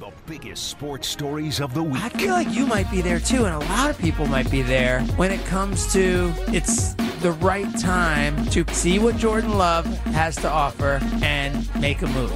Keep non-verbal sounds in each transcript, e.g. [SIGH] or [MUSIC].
The biggest sports stories of the week. I feel like you might be there too, and a lot of people might be there when it comes to it's the right time to see what Jordan Love has to offer and make a move.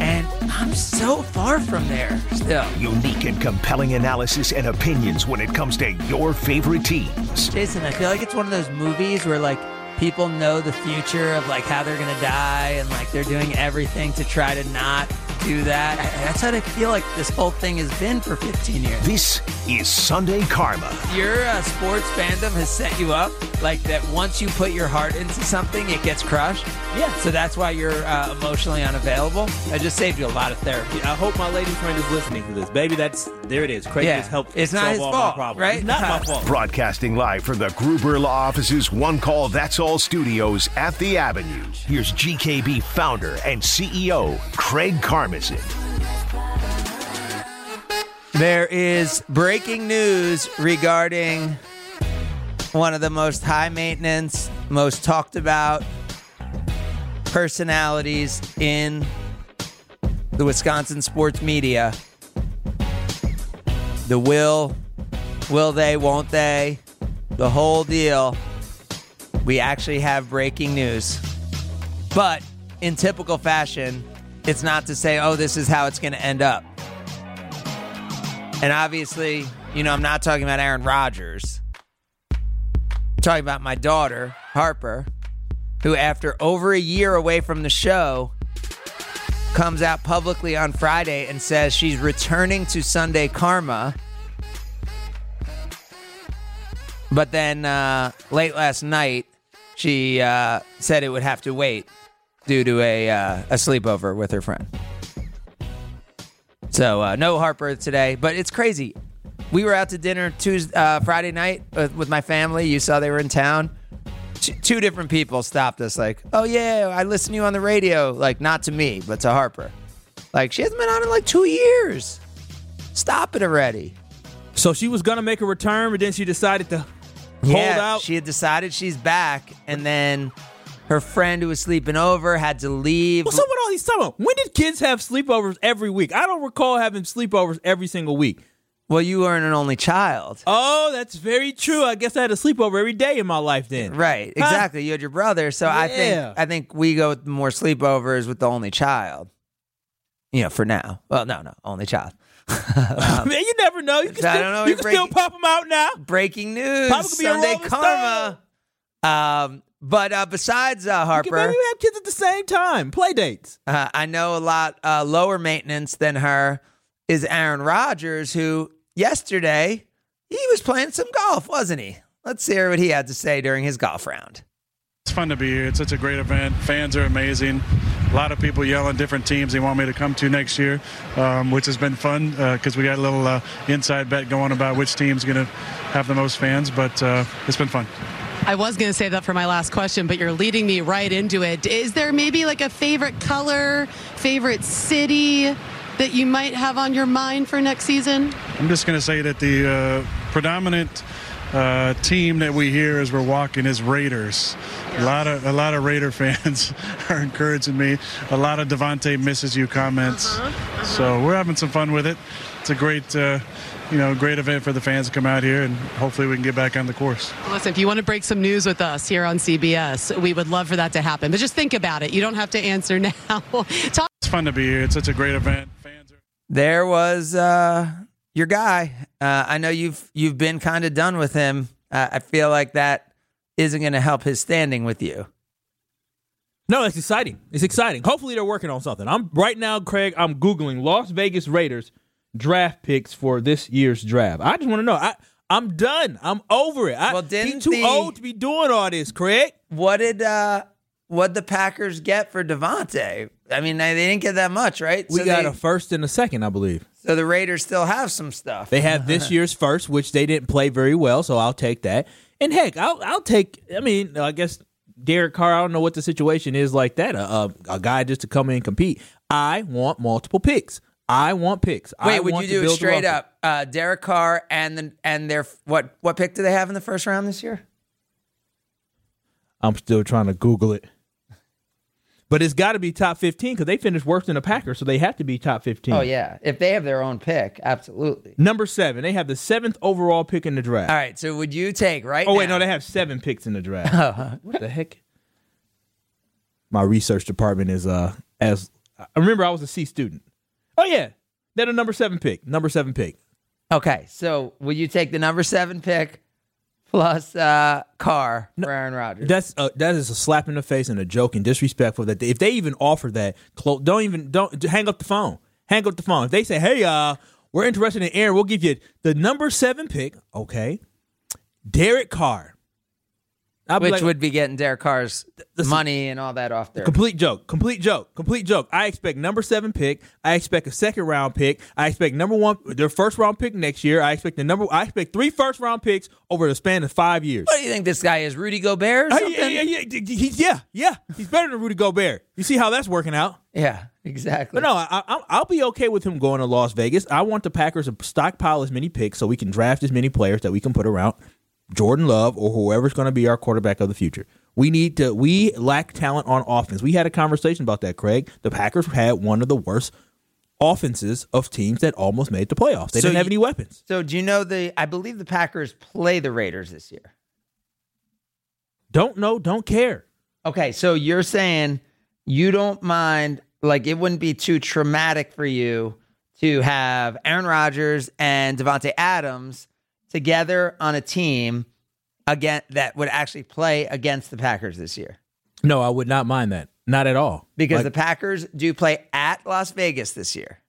And I'm so far from there still. Unique and compelling analysis and opinions when it comes to your favorite teams. Jason, I feel like it's one of those movies where like people know the future of like how they're gonna die and like they're doing everything to try to not do that. That's how I feel like this whole thing has been for 15 years. This is Sunday Karma. Your uh, sports fandom has set you up like that once you put your heart into something, it gets crushed. Yeah. So that's why you're uh, emotionally unavailable. I just saved you a lot of therapy. I hope my lady friend is listening to this. Baby, that's there it is. Craig Yeah. just helped It's not his all fault, my problems. right? It's not my fault. Broadcasting live from the Gruber Law Office's One Call That's All studios at the Avenue. Here's GKB founder and CEO, Craig Karmazin. There is breaking news regarding one of the most high maintenance, most talked about personalities in the Wisconsin sports media. The will, will they, won't they, the whole deal. We actually have breaking news. But in typical fashion, it's not to say, oh, this is how it's going to end up. And obviously, you know, I'm not talking about Aaron Rodgers. I'm talking about my daughter, Harper, who, after over a year away from the show, comes out publicly on Friday and says she's returning to Sunday Karma. But then uh, late last night, she uh, said it would have to wait due to a, uh, a sleepover with her friend. So uh, no Harper today, but it's crazy. We were out to dinner Tuesday, uh, Friday night with, with my family. You saw they were in town. T- two different people stopped us, like, "Oh yeah, I listened to you on the radio." Like, not to me, but to Harper. Like, she hasn't been on in like two years. Stop it already. So she was gonna make a return, but then she decided to hold out. she had decided she's back, and then her friend who was sleeping over had to leave. What's up with all these time? When did kids have sleepovers every week? I don't recall having sleepovers every single week. Well, you weren't an only child. Oh, that's very true. I guess I had a sleepover every day in my life then. Right, Huh. exactly. You had your brother, so I think I think we go with more sleepovers with the only child. You know, for now. Well, no, no, only child. [LAUGHS] Man, you never know. You can still, know, you you're still pop them out now. Breaking news: Papa could be a Sunday Karma. Um, but uh, besides uh, You can Harper, maybe have kids at the same time. Play dates. uh, I know a lot uh, lower maintenance than her is Aaron Rodgers, who yesterday he was playing some golf, wasn't he? Let's hear what he had to say during his golf round. It's fun to be here. It's such a great event. Fans are amazing. A lot of people yelling different teams they want me to come to next year, um, which has been fun because we got a little uh, inside bet going about which team's going to have the most fans. But uh, it's been fun. I was going to say that for my last question, but you're leading me right into it. Is there maybe like a favorite color, favorite city that you might have on your mind for next season? I'm just going to say that the uh, predominant uh, team that we hear as we're walking is Raiders. A lot of a lot of Raider [LAUGHS] fans are encouraging me. A lot of Davante misses you comments. So we're having some fun with it. It's a great, uh, you know, great event for the fans to come out here, and hopefully we can get back on the course. Listen, if you want to break some news with us here on CBS, we would love for that to happen. But just think about it. You don't have to answer [LAUGHS] now. Talk It's fun to be here. It's such a great event. Fans are. There was uh, your guy. Uh, I know you've you've been kind of done with him. Uh, I feel like that isn't going to help his standing with you. No, it's exciting. It's exciting. Hopefully they're working on something. I'm right now, Craig. I'm googling Las Vegas Raiders draft picks for this year's draft. I just want to know. I I'm done. I'm over it. I, Well, didn't too the- old to be doing all this, Craig. What did uh, what the Packers get for Davante? I mean, they, they didn't get that much, right? We so got they, a first and a second, I believe. so the Raiders still have some stuff. They have this [LAUGHS] year's first, which they didn't play very well, so I'll take that. And heck, I'll I'll take. I mean, I guess Derek Carr. I don't know what the situation is like that. A, a, a guy just to come in and compete. I want multiple picks. I want picks. I Wait, would want you do it straight up? Uh, Derek Carr and the, and their what what pick do they have in the first round this year? I'm still trying to Google it. but it's got to be top 15 because they finished worse than the Packers, so they have to be top 15. Oh yeah, if they have their own pick, absolutely. Number seven, they have the seventh overall pick in the draft. All right, so would you take right? Oh wait, now- no, they have seven picks in the draft. [LAUGHS] what the heck? My research department is uh as I remember I was a C student. Oh yeah, they're the number seven pick. Number seven pick. Okay, so would you take the number seven pick plus uh, Carr for Aaron Rodgers? That's uh, that is a slap in the face and a joke and disrespectful. That they, if they even offer that, don't even don't hang up the phone. Hang up the phone. If they say, "Hey, uh, we're interested in Aaron, we'll give you the number seven pick." Okay, Derek Carr. Which like, would be getting Derek Carr's money and all that off there. Complete joke. Complete joke. Complete joke. I expect number seven pick. I expect a second round pick. I expect number one, their first round pick next year. I expect the number. I expect three first round picks over the span of five years. What do you think this guy is? Rudy Gobert or Uh, yeah, yeah, yeah, he's, yeah, yeah. He's better than Rudy Gobert. You see how that's working out? Yeah, exactly. But no, I, I, I'll be okay with him going to Las Vegas. I want the Packers to stockpile as many picks so we can draft as many players that we can put around Jordan Love or whoever's going to be our quarterback of the future. We need to. We lack talent on offense. We had a conversation about that, Craig. The Packers had one of the worst offenses of teams that almost made the playoffs. They So didn't have you- any weapons. So do you know the? I believe the Packers play the Raiders this year. Don't know. Don't care. Okay, so you're saying you don't mind, like it wouldn't be too traumatic for you to have Aaron Rodgers and Davante Adams together on a team again that would actually play against the Packers this year. No, I would not mind that. Not at all. Because Like- the Packers do play at Las Vegas this year.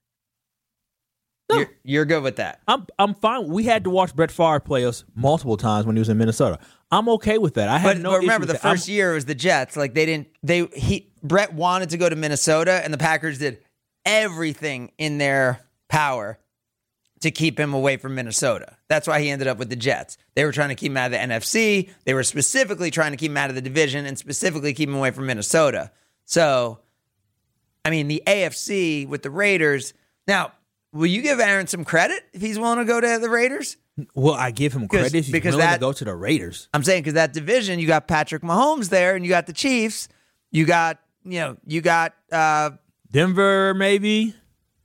You're, you're good with that. I'm I'm fine. We had to watch Brett Favre play us multiple times when he was in Minnesota. I'm okay with that. I had But, no. but remember, the that. I'm- first year was the Jets. Like they didn't. They he Brett wanted to go to Minnesota, and the Packers did everything in their power to keep him away from Minnesota. That's why he ended up with the Jets. They were trying to keep him out of the NFC. They were specifically trying to keep him out of the division and specifically keep him away from Minnesota. So, I mean, the AFC with the Raiders. Now, will you give Aaron some credit if he's willing to go to the Raiders? Well, I give him credit. if He's because willing that- to go to the Raiders. I'm saying because that division, you got Patrick Mahomes there, and you got the Chiefs. You got, you know, you got. uh Denver, maybe.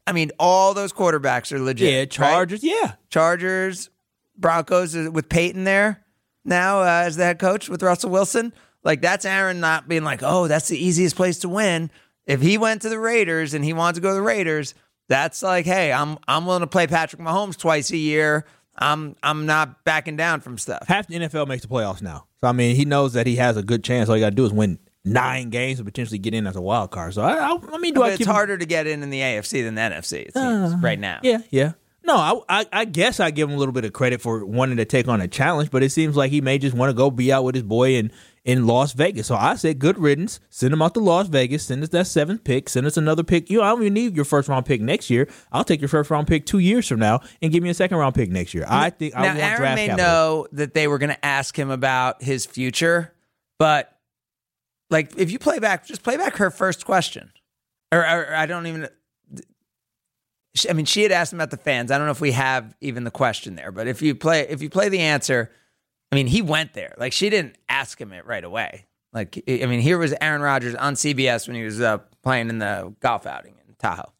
I mean, all those quarterbacks are legit. Yeah, right? Chargers. Yeah, Chargers, Broncos with Payton there now uh, as the head coach with Russell Wilson. Like that's Aaron not being like, oh, that's the easiest place to win. If he went to the Raiders and he wanted to go to the Raiders, that's like, hey, I'm I'm willing to play Patrick Mahomes twice a year. I'm I'm not backing down from stuff. half the NFL makes the playoffs now. So I mean, he knows that he has a good chance. All you got to do is win nine games and potentially get in as a wild card. So I, I, I mean, do But I it's keep harder to get in in the AFC than the NFC. It seems uh, right now. Yeah, yeah. No, I, I, I guess I give him a little bit of credit for wanting to take on a challenge, but it seems like he may just want to go be out with his boy in, in Las Vegas. So I said, good riddance. Send him out to Las Vegas. Send us that seventh pick. Send us another pick. You know, I don't even need your first round pick next year. I'll take your first round pick two years from now and give me a second round pick next year. I think I now, want Aaron draft may capital. know that they were going to ask him about his future, but like if you play back, just play back her first question, or, or I don't even. I mean, she had asked him about the fans. I don't know if we have even the question there, but if you play, if you play the answer, I mean, he went there. Like she didn't ask him it right away. Like I mean, here was Aaron Rodgers on CBS when he was uh, playing in the golf outing in Tahoe.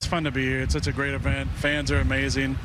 It's fun to be here. It's such a great event. Fans are amazing.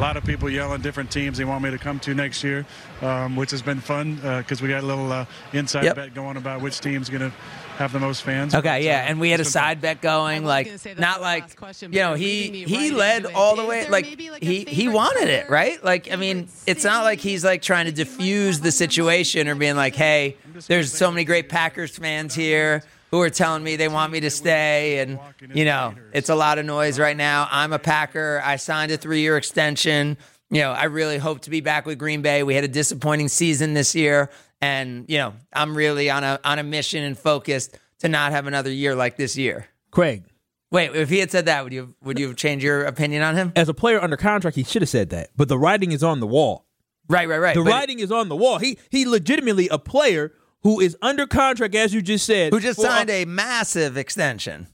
A lot of people yelling different teams they want me to come to next year, um, which has been fun because we got a little uh, inside Yep. bet going about which team's going to have the most fans. Okay, But, yeah, uh, and we had a it's fun. side bet going, like gonna say that's not like question, you know he he right led all the way like like, he he favorite wanted it right like I mean it's not like he's like trying to that you might diffuse the on your mind situation or being like hey there's so many great Packers fans here who are telling me they want me to stay and you know it's a lot of noise right now I'm a Packer I signed a three year extension you know I really hope to be back with Green Bay we had a disappointing season this year and you know I'm really on a on a mission and focused to not have another year like this year. Craig, Wait, if he had said that, would you would you have changed your opinion on him? as a player under contract, he should have said that. But the writing is on the wall. Right, right, right. The But writing is on the wall. He he legitimately a player who is under contract, as you just said, who just for a- signed a massive extension?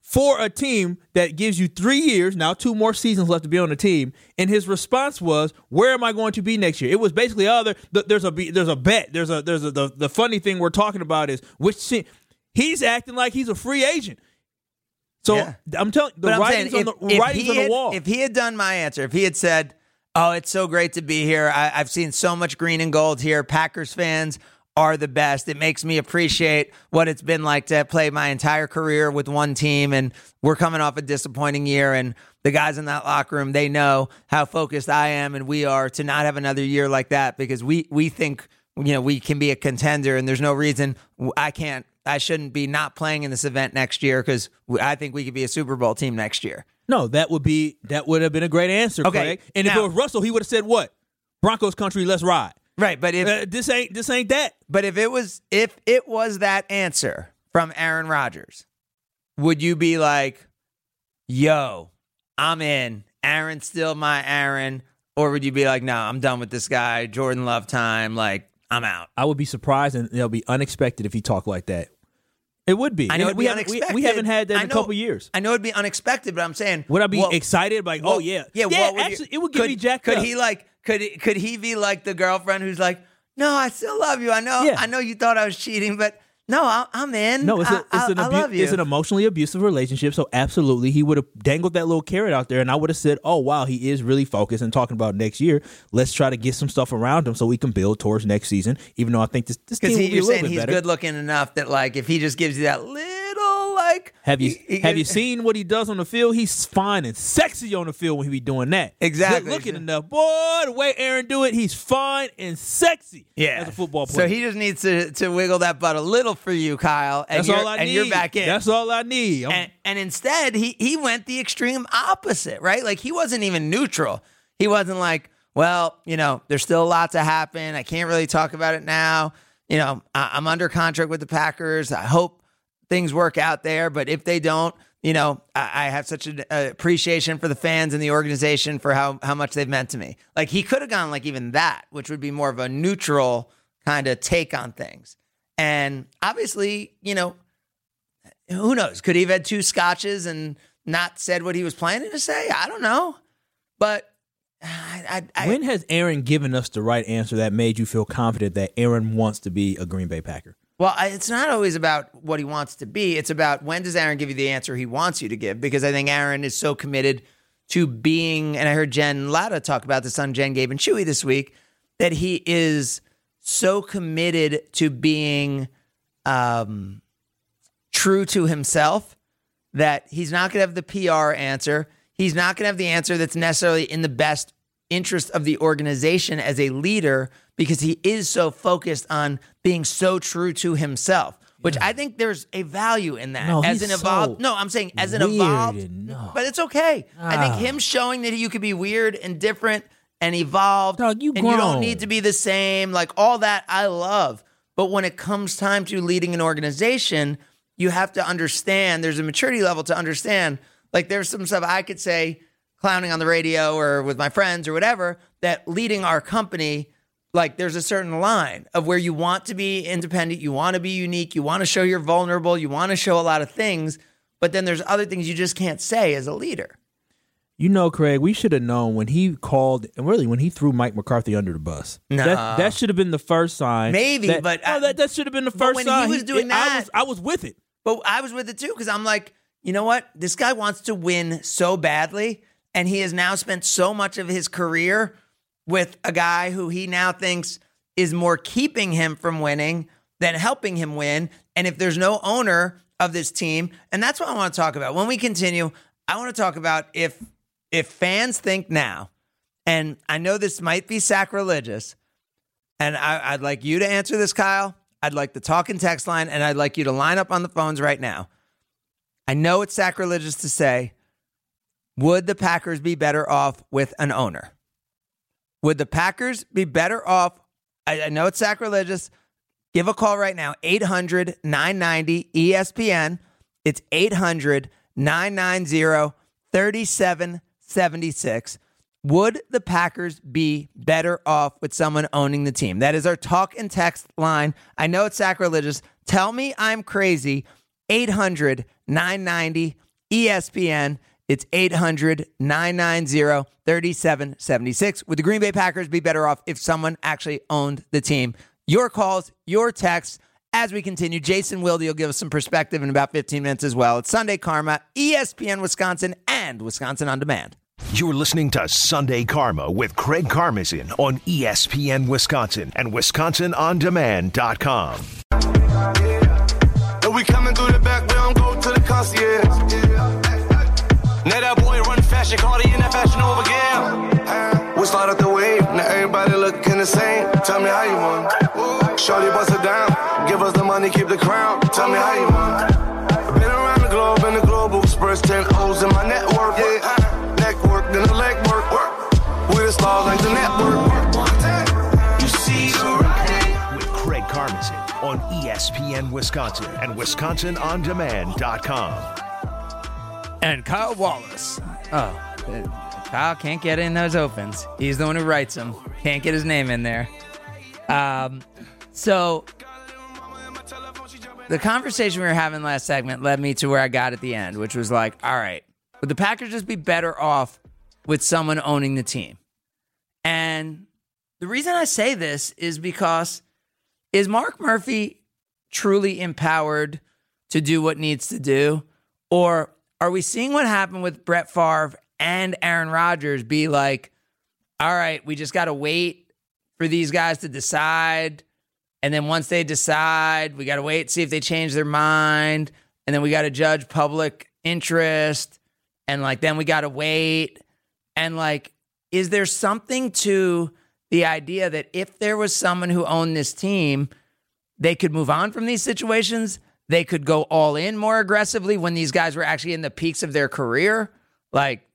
for a team that gives you three years, now two more seasons left to be on the team. And his response was, "Where am I going to be next year?" It was basically other. There's a there's a bet. There's a there's a the, the funny thing we're talking about is which team. He's acting like he's a free agent. So Yeah. I'm telling the But writings saying, on if, the if writings he on the had- wall. If he had done my answer, if he had said, "Oh, it's so great to be here. I, I've seen so much green and gold here. Packers fans are the best. It makes me appreciate what it's been like to play my entire career with one team, and we're coming off a disappointing year, and." The guys in that locker room, they know how focused I am and we are to not have another year like that because we we think you know we can be a contender and there's no reason I can't I shouldn't be not playing in this event next year because I think we could be a Super Bowl team next year. no, that would be that would have been a great answer, Okay, Craig. And if it was Russell, he would have said what? Broncos country, let's ride. Right, but if Uh, this ain't this ain't that. but if it was if it was that answer from Aaron Rodgers, would you be like, "Yo, I'm in. Aaron's still my Aaron," or would you be like, "No, I'm done with this guy. Jordan Love time. Like, I'm out." I would be surprised and it'll be unexpected if he talked like that. It would be. I know it'd we be haven't, we, we haven't had that in I a know- couple years. I know it'd be unexpected, but I'm saying, Would I be well, excited? Like, well, oh yeah, yeah. what would you- it would get could, me jacked Could up. he like? Could he, could he be like the girlfriend who's like, "No, I still love you. I know. Yeah. I know you thought I was cheating, but no, I, I'm in. no, it's, a, I, it's an I abu- love you. it's an emotionally abusive relationship. So absolutely, he would have dangled that little carrot out there, and I would have said, "Oh wow, he is really focused and talking about next year. Let's try to get some stuff around him so we can build towards next season. Even though I think this this team Because will he, be a you're little saying bit he's better. good looking enough that like if he just gives you that little like Have you he- have you seen what he does on the field? He's fine and sexy on the field when he be doing that. Exactly. Good looking enough, boy. The way Aaron do it, he's fine and sexy. yeah as a football player. So he just needs to to wiggle that butt a little for you, Kyle, and That's all I and need. you're back in. That's all I need. And, and instead he he went the extreme opposite, right? Like he wasn't even neutral. He wasn't like, well, you know, there's still a lot to happen. I can't really talk about it now. You know, I, I'm under contract with the Packers. I hope things work out there, but if they don't, you know, I, I have such an uh, appreciation for the fans and the organization for how how much they've meant to me. Like he could have gone like even that, which would be more of a neutral kind of take on things. And obviously, you know, who knows? Could he have had two scotches and not said what he was planning to say? I don't know. But I, I, I when has Aaron given us the right answer that made you feel confident that Aaron wants to be a Green Bay Packer? Well, it's not always about what he wants to be. It's about when does Aaron give you the answer he wants you to give? Because I think Aaron is so committed to being, and I heard Jen Lada talk about this on Jen, Gabe, and Chewy this week, that he is so committed to being um, true to himself that he's not going to have the PR answer. He's not going to have the answer that's necessarily in the best interest of the organization as a leader because he is so focused on being so true to himself. Which I think there's a value in that No, as an evolved. so no, I'm saying as an evolved. no. But it's okay. I think Ah. him showing that you could be weird and different and evolved, Dog, you and you don't need to be the same. Like all that, I love. But when it comes time to leading an organization, you have to understand. There's a maturity level to understand. Like there's some stuff I could say, clowning on the radio or with my friends or whatever, that leading our company. Like there's a certain line of where you want to be independent, you want to be unique, you want to show you're vulnerable, you want to show a lot of things, but then there's other things you just can't say as a leader. You know, Craig, we should have known when he called, and really when he threw Mike McCarthy under the bus. No. That, that should have been the first sign. Maybe, that- but oh, I- that, that should have been the first when he sign. was doing I that- was, I was with it. But I was with it too because I'm like, you know what? This guy wants to win so badly, and he has now spent so much of his career with a guy who he now thinks is more keeping him from winning than helping him win. And if there's no owner of this team, and that's what I want to talk about. When we continue, I want to talk about if if fans think now, and I know this might be sacrilegious, and I, I'd like you to answer this, Kyle. I'd like the talk and text line, and I'd like you to line up on the phones right now. I know it's sacrilegious to say, would the Packers be better off with an owner? Would the Packers be better off? I, I know it's sacrilegious. Give a call right now, 800 990 ESPN. It's 800 990 3776. Would the Packers be better off with someone owning the team? That is our talk and text line. I know it's sacrilegious. Tell me I'm crazy. 800 990 ESPN. It's 800 990 3776. Would the Green Bay Packers be better off if someone actually owned the team? Your calls, your texts. As we continue, Jason Wilde will give us some perspective in about 15 minutes as well. It's Sunday Karma, ESPN Wisconsin, and Wisconsin On Demand. You're listening to Sunday Karma with Craig Karmazin on ESPN Wisconsin and WisconsinOnDemand.com. And we coming through the back, we don't go to the concierge. Now that fashion, call the in that fashion over again. We start at the wave, now everybody looking the same. Tell me how you want. Shorty bust it down, give us the money, keep the crown. Tell me how you want. Been around the globe in the global express, 10 O's in my network. Yeah, neck work, then the leg work. We the stars like the network. You see the writing. With Craig Karmazin on ESPN Wisconsin and WisconsinOnDemand.com. And Kyle Wallace. Oh, uh, Kyle can't get in those opens. He's the one who writes them. Can't get his name in there. Um, so the conversation we were having last segment led me to where I got at the end, which was like, all right, would the Packers just be better off with someone owning the team? And the reason I say this is because is Mark Murphy truly empowered to do what needs to do? Or are we seeing what happened with Brett Favre and Aaron Rodgers be like, all right, we just got to wait for these guys to decide. And then once they decide, we got to wait, see if they change their mind. And then we got to judge public interest. And like, then we got to wait. And like, is there something to the idea that if there was someone who owned this team, they could move on from these situations? They could go all in more aggressively when these guys were actually in the peaks of their career, like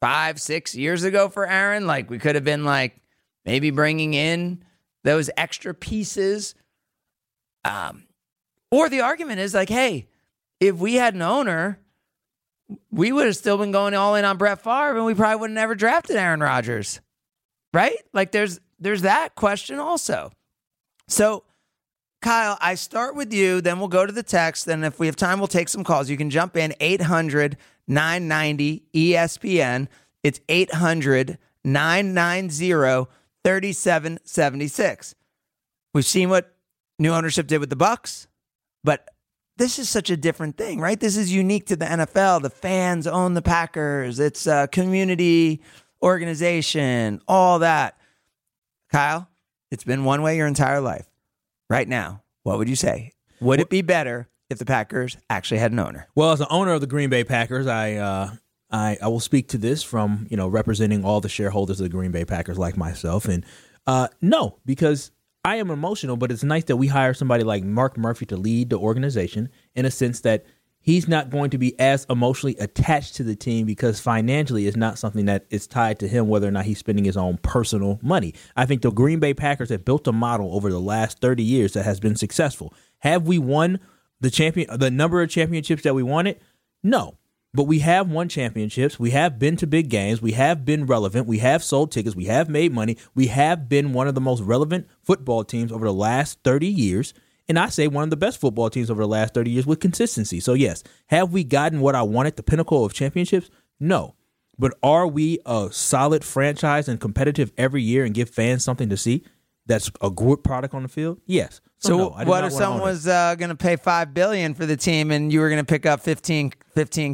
five, six years ago for Aaron. Like, we could have been like maybe bringing in those extra pieces. Um, or the argument is like, hey, if we had an owner, we would have still been going all in on Brett Favre, and we probably would have never drafted Aaron Rodgers, right? Like, there's there's that question also. So, Kyle, I start with you, then we'll go to the text. Then, if we have time, we'll take some calls. You can jump in 800 990 ESPN. It's 800 990 3776. We've seen what new ownership did with the Bucks, but this is such a different thing, right? This is unique to the NFL. The fans own the Packers. It's a community organization, all that. Kyle, it's been one way your entire life. Right now, what would you say? Would it be better if the Packers actually had an owner? Well, as an owner of the Green Bay Packers, I uh, I, I will speak to this from you know representing all the shareholders of the Green Bay Packers, like myself, and uh, no, because I am emotional, but it's nice that we hire somebody like Mark Murphy to lead the organization in a sense that he's not going to be as emotionally attached to the team because financially it's not something that is tied to him whether or not he's spending his own personal money. I think the Green Bay Packers have built a model over the last 30 years that has been successful. Have we won the champion the number of championships that we wanted? No. But we have won championships. We have been to big games. We have been relevant. We have sold tickets. We have made money. We have been one of the most relevant football teams over the last 30 years. And I say one of the best football teams over the last 30 years with consistency. So, yes, have we gotten what I wanted, the pinnacle of championships? No. But are we a solid franchise and competitive every year and give fans something to see that's a good product on the field? Yes. So, no, what if someone to own it. was uh, going to pay five billion for the team and you were going to pick up 15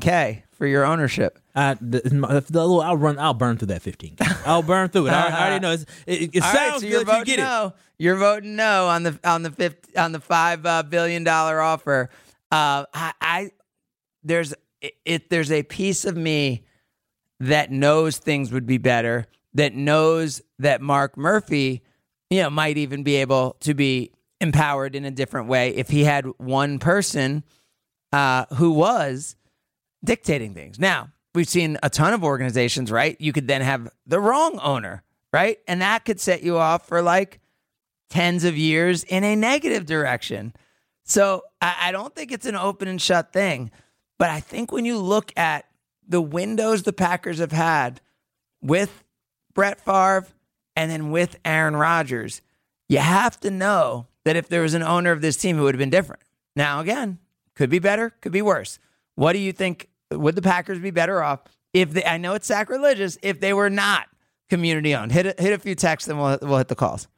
k for your ownership? I, the, the little, I'll run. I'll burn through that fifteen. I'll burn through it. I, I already [LAUGHS] know. It's, it it All sounds so you're good. You voting get it. no. You're voting no on the on the fifth on the five uh, billion dollar offer. Uh, I, I there's it, it there's a piece of me that knows things would be better. That knows that Mark Murphy, you know, might even be able to be empowered in a different way if he had one person uh, who was dictating things. Now, we've seen a ton of organizations, right? You could then have the wrong owner, right? And that could set you off for like tens of years in a negative direction. So I, I don't think it's an open and shut thing. But I think when you look at the windows the Packers have had with Brett Favre and then with Aaron Rodgers, you have to know that if there was an owner of this team, it would have been different. Now, again, could be better, could be worse. What do you think would the Packers be better off if they? I know it's sacrilegious if they were not community owned. Hit a, hit a few texts, and we'll we'll hit the calls.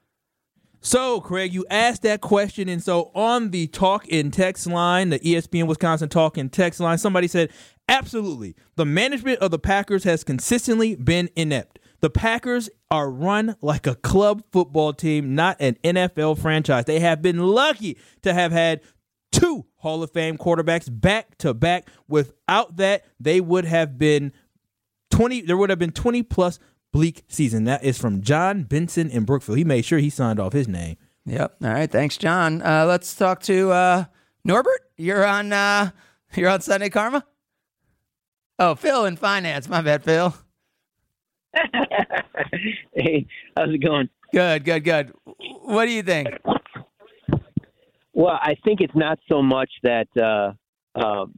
So, Craig, you asked that question, and so on the talk in text line, the ESPN Wisconsin talk in text line, somebody said, absolutely, the management of the Packers has consistently been inept. The Packers are run like a club football team, not an NFL franchise. They have been lucky to have had two Hall of Fame quarterbacks back to back. Without that, they would have been 20 there would have been 20 plus bleak season. That is from John Benson in Brookfield. He made sure he signed off his name. Yep. All right. Thanks, John. Uh, let's talk to uh, Norbert. You're on. Uh, you're on Sunday Karma. Oh, Phil in finance. My bad, Phil. [LAUGHS] hey, how's it going? Good. Good. Good. What do you think? Well, I think it's not so much that uh, um,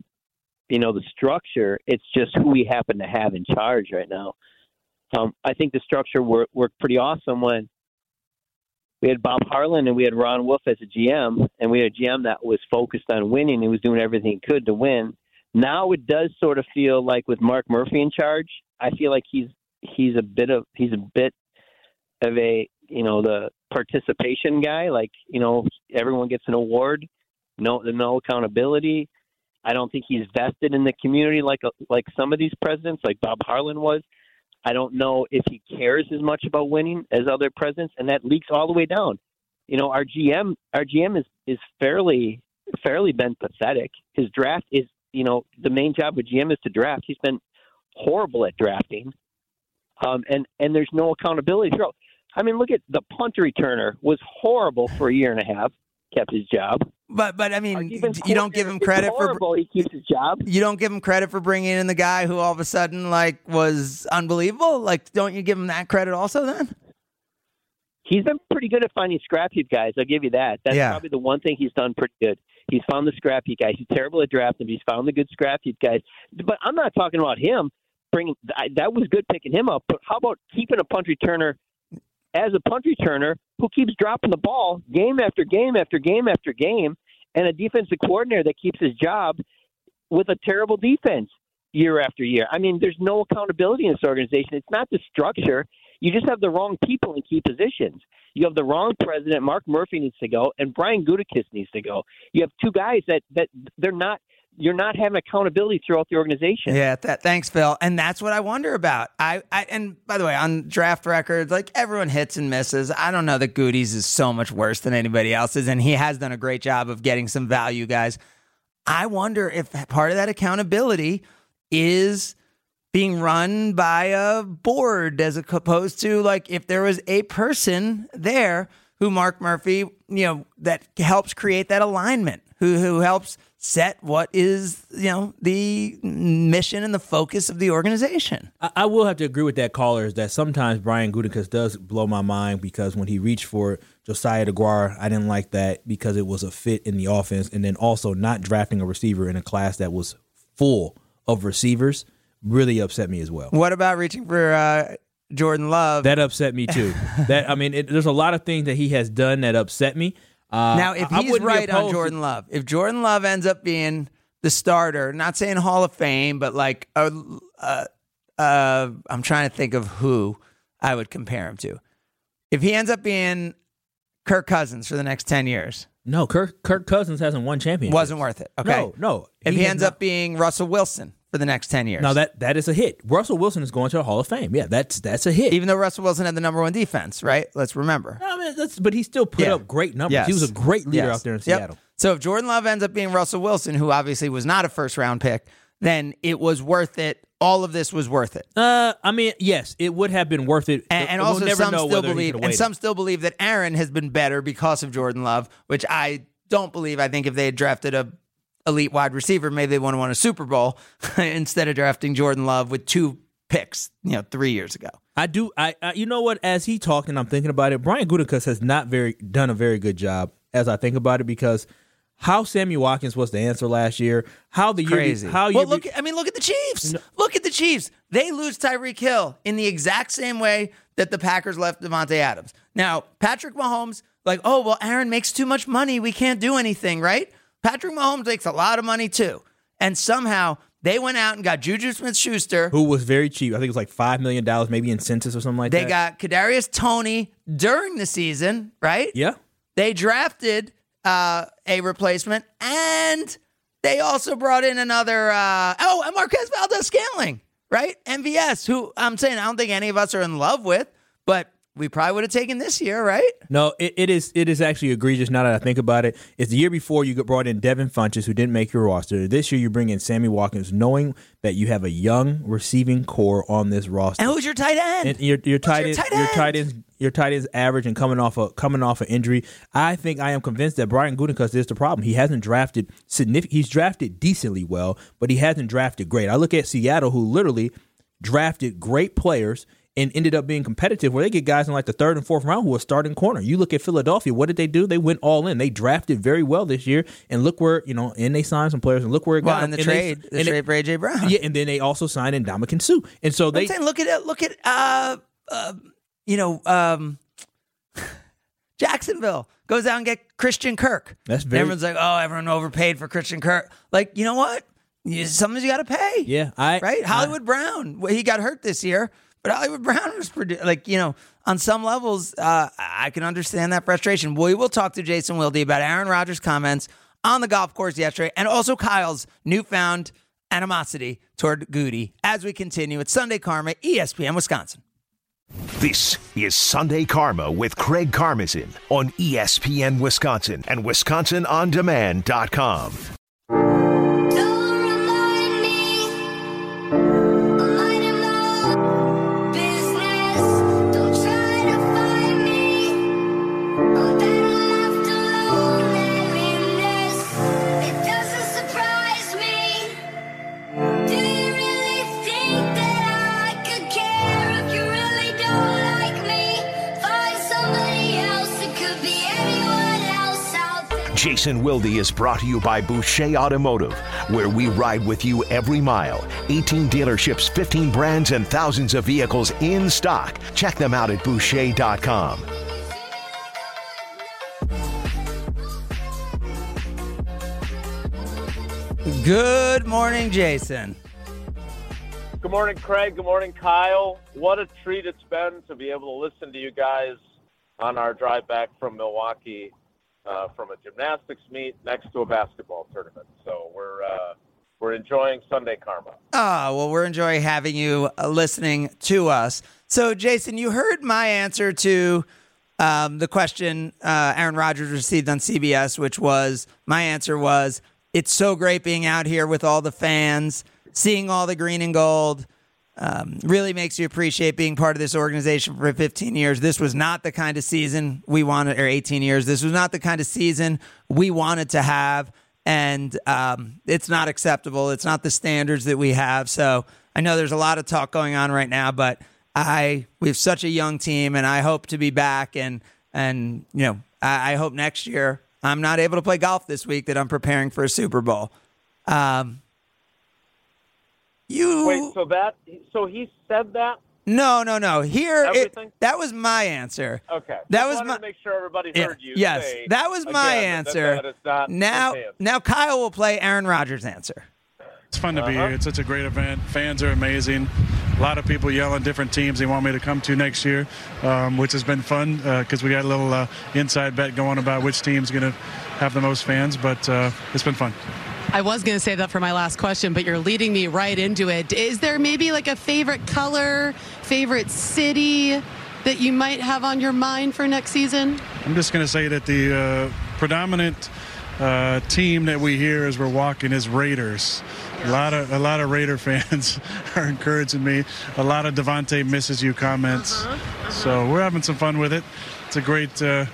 you know the structure; it's just who we happen to have in charge right now. Um, I think the structure worked, worked pretty awesome when we had Bob Harlan and we had Ron Wolf as a GM, and we had a GM that was focused on winning. He was doing everything he could to win. Now it does sort of feel like with Mark Murphy in charge, I feel like he's he's a bit of he's a bit of a you know the participation guy. Like you know everyone gets an award, no no accountability. I don't think he's vested in the community like like some of these presidents, like Bob Harlan was. I don't know if he cares as much about winning as other presidents, and that leaks all the way down. You know, our GM, our GM is is fairly fairly been pathetic. His draft is, you know, the main job of GM is to draft. He's been horrible at drafting, um, and and there's no accountability. I mean, look at the punt returner was horrible for a year and a half, kept his job. But but I mean, you don't give him credit for horrible. He keeps his job. you don't give him credit for bringing in the guy who all of a sudden like was unbelievable. Like, don't you give him that credit also? Then he's been pretty good at finding scrap heap guys. I'll give you that. That's Yeah. probably the one thing he's done pretty good. He's found the scrap heap guys. He's terrible at drafting, but he's found the good scrap heap guys. But I'm not talking about him bringing. I, that was good picking him up. But how about keeping a punt returner as a punt returner who keeps dropping the ball game after game after game after game, and a defensive coordinator that keeps his job with a terrible defense year after year. I mean, there's no accountability in this organization. It's not the structure. You just have the wrong people in key positions. You have the wrong president. Mark Murphy needs to go, and Brian Gutekunst needs to go. You have two guys that that they're not. You're not having accountability throughout the organization. Yeah, thanks, Phil. And that's what I wonder about. I, I and by the way, on draft records, like everyone hits and misses. I don't know that Goody's is so much worse than anybody else's, and he has done a great job of getting some value guys. I wonder if part of that accountability is being run by a board as opposed to like if there was a person there who Mark Murphy, you know, that helps create that alignment, who who helps set what is, you know, the mission and the focus of the organization. I, I will have to agree with that caller is that sometimes Brian Gutekunst does blow my mind because when he reached for Josiah Deguara, I didn't like that because it was a fit in the offense, and then also not drafting a receiver in a class that was full of receivers really upset me as well. What about reaching for uh, Jordan Love? That upset me too. [LAUGHS] that I mean, it, there's a lot of things that he has done that upset me. Uh, now, if I- I he's wouldn't right on Jordan Love, if Jordan Love ends up being the starter, not saying Hall of Fame, but like, uh, uh, uh, I'm trying to think of who I would compare him to. If he ends up being Kirk Cousins for the next 10 years, no, Kirk Kirk Cousins hasn't won championship. wasn't worth it. Okay. No, no. If he, has ends not- up being Russell Wilson for the next 10 years. now that that is a hit. Russell Wilson is going to the Hall of Fame. Yeah, that's that's a hit. even though Russell Wilson had the number one defense, right? Let's remember. I mean, that's, but he still put Yeah. up great numbers. Yes. He was a great leader Yes. out there in Yep. Seattle. So if Jordan Love ends up being Russell Wilson, who obviously was not a first round pick, then it was worth it. All of this was worth it. Uh, I mean, yes, it would have been worth it. And, and We'll also, never some know still whether he believe, could've and waited. some still believe that Aaron has been better because of Jordan Love, which I don't believe. I think if they had drafted a elite wide receiver, maybe they want to win a Super Bowl [LAUGHS] instead of drafting Jordan Love with two picks, you know, three years ago. I do. I, I you know what? As he talked and I'm thinking about it, Brian Gutekunst has not very done a very good job as I think about it because how Sammy Watkins was the answer last year, how the Crazy. year, how well, you look. I mean, look at the Chiefs. Look at the Chiefs. They lose Tyreek Hill in the exact same way that the Packers left Davante Adams. Now, Patrick Mahomes, like, oh well, Aaron makes too much money. We can't do anything, right? Patrick Mahomes makes a lot of money too, and somehow They went out and got Juju Smith Schuster. Who was very cheap. I think it was like $5 million, maybe in census or something like They that. They got Kadarius Toney during the season, right? Yeah. They drafted uh, a replacement, and they also brought in another. Uh, oh, and Marquez Valdes Scantling, right? MVS, who I'm saying I don't think any of us are in love with, we probably would have taken this year, right? No, it, it is it is actually egregious now that I think about it. It's the year before you brought in Devin Funchess, who didn't make your roster. This year you bring in Sammy Watkins, knowing that you have a young receiving core on this roster. And who's your tight end? And your your tight your end, your tight ends, your tight ends average and coming off a coming off an injury. I think I am convinced that Brian Gutekunst is the problem. He hasn't drafted significant. He's drafted decently well, but he hasn't drafted great. I look at Seattle, who literally drafted great players and ended up being competitive where they get guys in like the third and fourth round who are starting corner. You look at Philadelphia, what did they do? They went all in. They drafted very well this year, and look where you know, and they signed some players, and look where it well, got in the and they- trade, the they- trade for AJ Brown. yeah, and then they also signed in Dominican Sue, and so I'm they saying, look at it. Look at uh, uh, you know, um, [LAUGHS] Jacksonville goes out and get Christian Kirk. That's very- everyone's like, oh, everyone overpaid for Christian Kirk. Like, you know what? You, sometimes you got to pay. yeah, I right. Hollywood Brown. He got hurt this year, but Hollywood Brown was pretty. Like you know, on some levels, uh, I can understand that frustration. We will talk to Jason Wilde about Aaron Rodgers' comments on the golf course yesterday, and also Kyle's newfound animosity toward Goody as we continue. It's Sunday Karma, ESPN Wisconsin. This is Sunday Karma with Craig Karmazin on ESPN Wisconsin and WisconsinOnDemand.com. Jason Wilde is brought to you by Boucher Automotive, where we ride with you every mile. 18 dealerships, 15 brands, and thousands of vehicles in stock. Check them out at Boucher.com. Good morning, Jason. Good morning, Craig. Good morning, Kyle. What a treat it's been to be able to listen to you guys on our drive back from Milwaukee uh, from a gymnastics meet next to a basketball tournament. So we're uh, we're enjoying Sunday Karma. Oh, well, we're enjoying having you uh, listening to us. So, Jason, you heard my answer to um, the question uh, Aaron Rodgers received on CBS, which was my answer was it's so great being out here with all the fans, seeing all the green and gold. Um, really makes you appreciate being part of this organization for 15 years. This was not the kind of season we wanted, or 18 years. This was not the kind of season we wanted to have and um, it's not acceptable. It's not the standards that we have. So I know there's a lot of talk going on right now, but I we have such a young team, and I hope to be back. And and you know, I, I hope next year I'm not able to play golf this week that I'm preparing for a Super Bowl. Um, you Wait, so that so he said that? no no no here it, that was my answer. Okay, That Just was wanted my- to make sure everybody Yeah, heard you. yes, say that was my again that- answer. that is not now now Kyle will play Aaron Rodgers' answer. It's fun to be Uh-huh. here. It's such a great event. Fans are amazing. A lot of people yelling different teams they want me to come to next year, um, which has been fun because we got a little uh, inside bet going about which team's going to have the most fans. But uh, it's been fun. I was going to say that for my last question, but you're leading me right into it. Is there maybe like a favorite color, favorite city that you might have on your mind for next season? I'm just going to say that the uh, predominant uh, team that we hear as we're walking is Raiders. A lot of a lot of Raider [LAUGHS] fans are encouraging me. A lot of Davante misses you comments. So we're having some fun with it. It's a great, uh,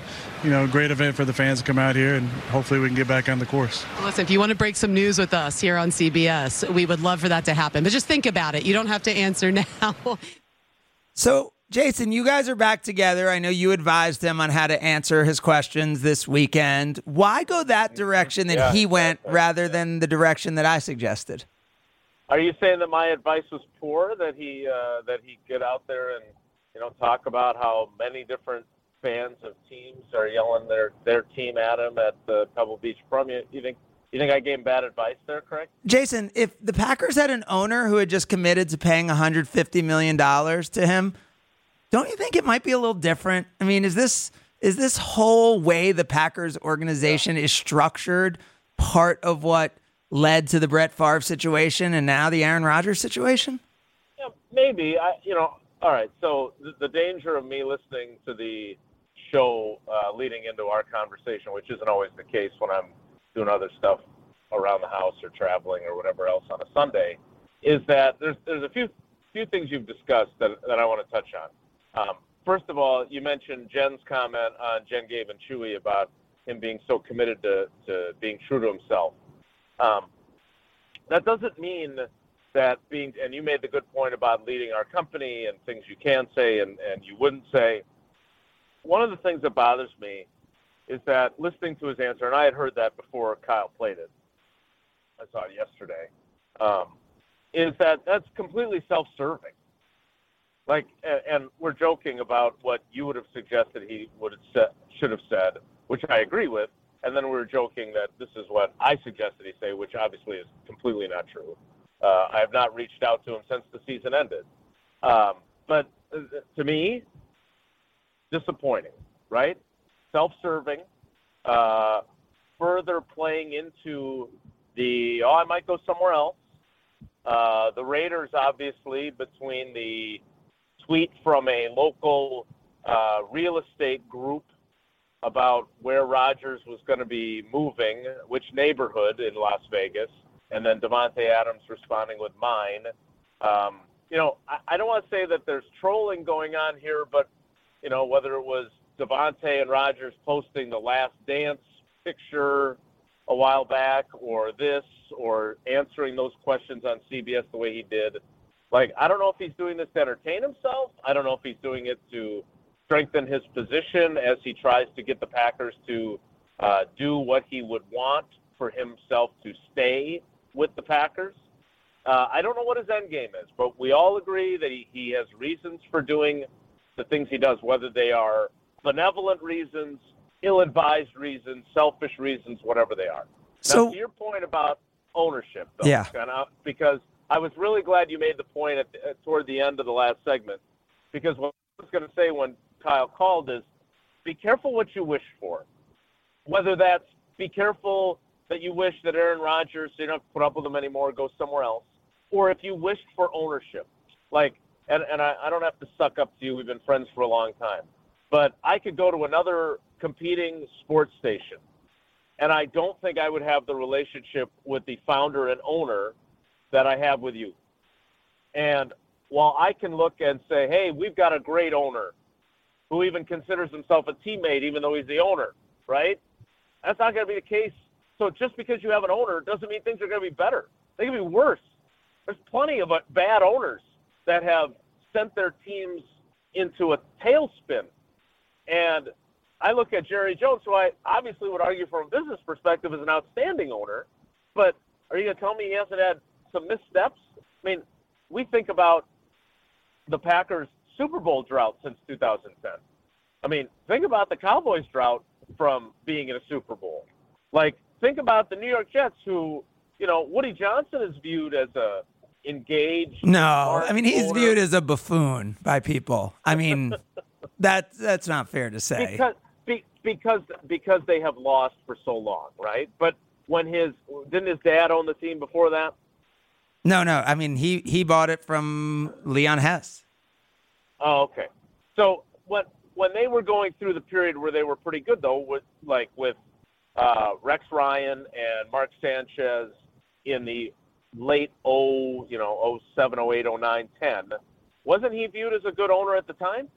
you know, great event for the fans to come out here, and hopefully we can get back on the course. Listen, if you want to break some news with us here on CBS, we would love for that to happen. But just think about it. You don't have to answer [LAUGHS] now. So, Jason, you guys are back together. I know you advised him on how to answer his questions this weekend. Why go that direction that Yeah, he went rather than the direction that I suggested? Are you saying that my advice was poor? That he uh, that he get out there and you know talk about how many different fans of teams are yelling their their team at him at the Pebble Beach Pro-Am? You, you think You think I gave him bad advice there, Craig? Jason, if the Packers had an owner who had just committed to paying 150 million dollars to him, don't you think it might be a little different? I mean, is this is this whole way the Packers organization is structured part of what led to the Brett Favre situation and now the Aaron Rodgers situation? Yeah, maybe. I, you know, all right. So the, the danger of me listening to the show uh, leading into our conversation, which isn't always the case when I'm doing other stuff around the house or traveling or whatever else on a Sunday, is that there's there's a few few things you've discussed that that I want to touch on. Um, first of all, you mentioned Jen's comment on Jen Gave and Chewy about him being so committed to, to being true to himself. Um, that doesn't mean that being, and you made the good point about leading our company and things you can say and, and you wouldn't say. One of the things that bothers me is that listening to his answer, and I had heard that before Kyle played it, I saw it yesterday, um, is that that's completely self serving. Like, and, we're joking about what you would have suggested he would have said, should have said, which I agree with. And then we were joking that this is what I suggested he say, which obviously is completely not true. Uh, I have not reached out to him since the season ended. Um, but uh, to me, disappointing, right? Self-serving, uh, further playing into the oh, I might go somewhere else. Uh, the Raiders, obviously, between the tweet from a local uh, real estate group about where Rodgers was going to be moving, which neighborhood in Las Vegas, and then Davante Adams responding with mine. Um, you know, I, I don't want to say that there's trolling going on here, but you know, whether it was Davante and Rodgers posting the Last Dance picture a while back, or this, or answering those questions on CBS the way he did. Like, I don't know if he's doing this to entertain himself. I don't know if he's doing it to strengthen his position as he tries to get the Packers to uh, do what he would want for himself to stay with the Packers. Uh, I don't know what his end game is, but we all agree that he, he has reasons for doing the things he does, whether they are benevolent reasons, ill-advised reasons, selfish reasons, whatever they are. So- now, to your point about ownership, though, Yeah. because I was really glad you made the point at the, uh, toward the end of the last segment, because what I was going to say when Kyle called is, be careful what you wish for. Whether that's be careful that you wish that Aaron Rodgers you don't have to put up with him anymore, go somewhere else, or if you wished for ownership, like, and and I, I don't have to suck up to you. We've been friends for a long time, but I could go to another competing sports station, and I don't think I would have the relationship with the founder and owner that I have with you. And while I can look and say, hey, we've got a great owner who even considers himself a teammate, even though he's the owner, right? That's not going to be the case. So just because you have an owner doesn't mean things are going to be better. They can be worse. There's plenty of uh, bad owners that have sent their teams into a tailspin. And I look at Jerry Jones, who I obviously would argue from a business perspective is an outstanding owner. But are you going to tell me he hasn't had some missteps? I mean, we think about the Packers' Super Bowl drought since 2010. I mean, think about the Cowboys' drought from being in a Super Bowl. Like, think about the New York Jets, who, you know, Woody Johnson is viewed as a engaged. No, I mean he's owner. viewed as a buffoon by people. I mean, [LAUGHS] that that's not fair to say. because be, because because they have lost for so long, right? But when his didn't his dad own the team before that? No, no. I mean he he bought it from Leon Hess. Oh, okay. So when when they were going through the period where they were pretty good though, with like with uh, Rex Ryan and Mark Sanchez in the late oh you know oh seven oh eight oh nine ten, wasn't he viewed as a good owner at the time?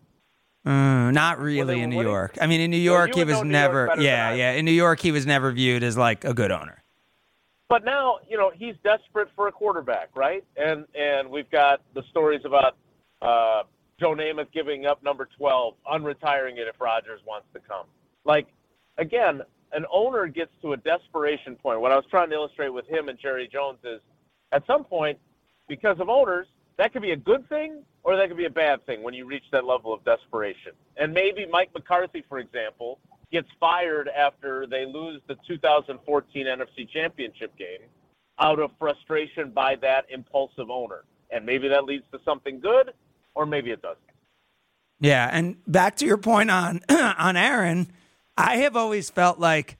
Mm, not really they in New? York. I mean, in New York, he was know New York never. Yeah, yeah. In New York, he was never viewed as like a good owner. But now, you know, he's desperate for a quarterback, right? And and we've got the stories about uh, Joe Namath giving up number 12, unretiring it if Rodgers wants to come. Like, again, an owner gets to a desperation point. What I was trying to illustrate with him and Jerry Jones is at some point, because of owners, that could be a good thing or that could be a bad thing when you reach that level of desperation. And maybe Mike McCarthy, for example, gets fired after they lose the 2014 NFC Championship game out of frustration by that impulsive owner. And maybe that leads to something good, or maybe it doesn't. Yeah, and back to your point on [CLEARS THROAT] on Aaron, I have always felt like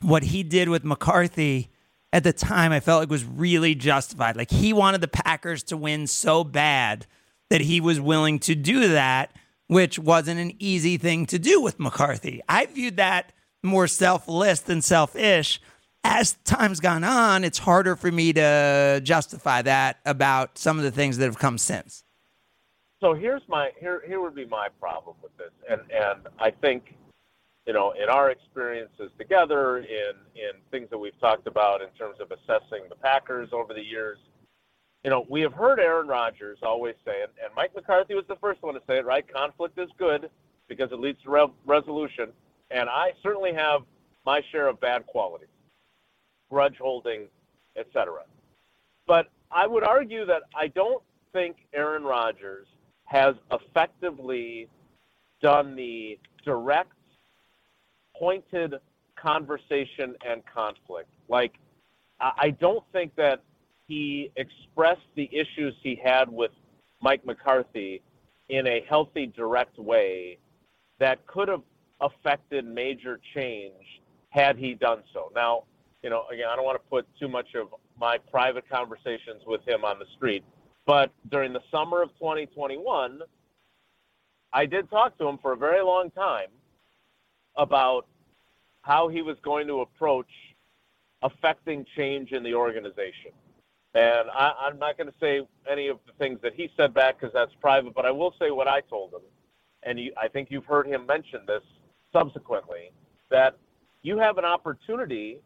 what he did with McCarthy at the time I felt like was really justified. Like he wanted the Packers to win so bad that he was willing to do that, which wasn't an easy thing to do with McCarthy. I viewed that more selfless than selfish. As time's gone on, it's harder for me to justify that about some of the things that have come since. So here's my here here would be my problem with this, and and I think, you know, in our experiences together, in in things that we've talked about in terms of assessing the Packers over the years, you know, we have heard Aaron Rodgers always say, and, and Mike McCarthy was the first one to say it, right? Conflict is good because it leads to re- resolution, and I certainly have my share of bad qualities, grudge holding, etc. But I would argue that I don't think Aaron Rodgers has effectively done the direct, pointed conversation and conflict. Like, I don't think that he expressed the issues he had with Mike McCarthy in a healthy, direct way that could have affected major change had he done so. Now, you know, again, I don't want to put too much of my private conversations with him on the street, but during the summer of 2021, I did talk to him for a very long time about how he was going to approach affecting change in the organization. And I, I'm not going to say any of the things that he said back because that's private, but I will say what I told him. And you, I think you've heard him mention this subsequently that you have an opportunity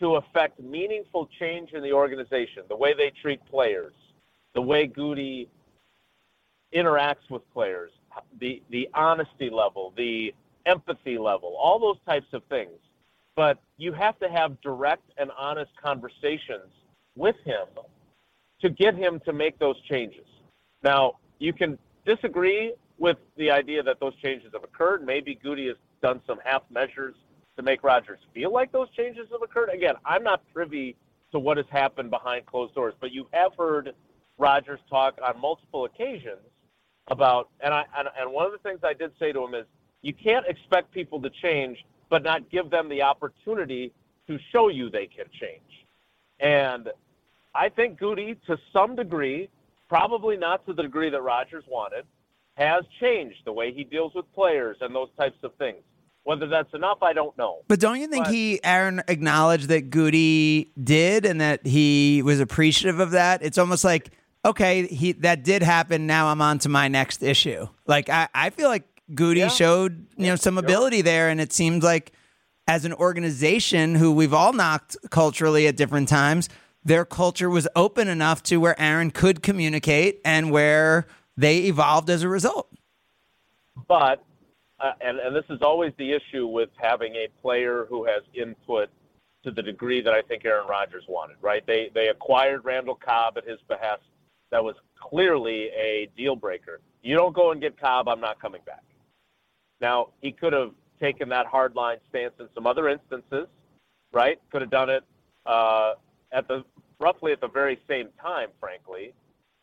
to affect meaningful change in the organization, the way they treat players, the way Gutey interacts with players, the the honesty level, the empathy level, all those types of things. But you have to have direct and honest conversations with him to get him to make those changes. Now, you can disagree with the idea that those changes have occurred. Maybe Gutey has done some half measures to make Rodgers feel like those changes have occurred. Again, I'm not privy to what has happened behind closed doors, but you have heard Rodgers talk on multiple occasions about, and I and, and one of the things I did say to him is, you can't expect people to change, but not give them the opportunity to show you they can change. And I think Gutey, to some degree, probably not to the degree that Rodgers wanted, has changed the way he deals with players and those types of things. Whether that's enough, I don't know. But don't you think But- he, Aaron, acknowledged that Gutey did and that he was appreciative of that? It's almost like, okay, he that did happen. Now I'm on to my next issue. Like I, I feel like Gutey Yeah. showed you know some ability there, and it seems like as an organization who we've all knocked culturally at different times, their culture was open enough to where Aaron could communicate and where they evolved as a result. But, uh, and, and this is always the issue with having a player who has input to the degree that I think Aaron Rodgers wanted, right? They, they acquired Randall Cobb at his behest. That was clearly a deal breaker. You don't go and get Cobb, I'm not coming back. Now, he could have taken that hardline stance in some other instances, right? Could have done it uh, at the roughly at the very same time, frankly,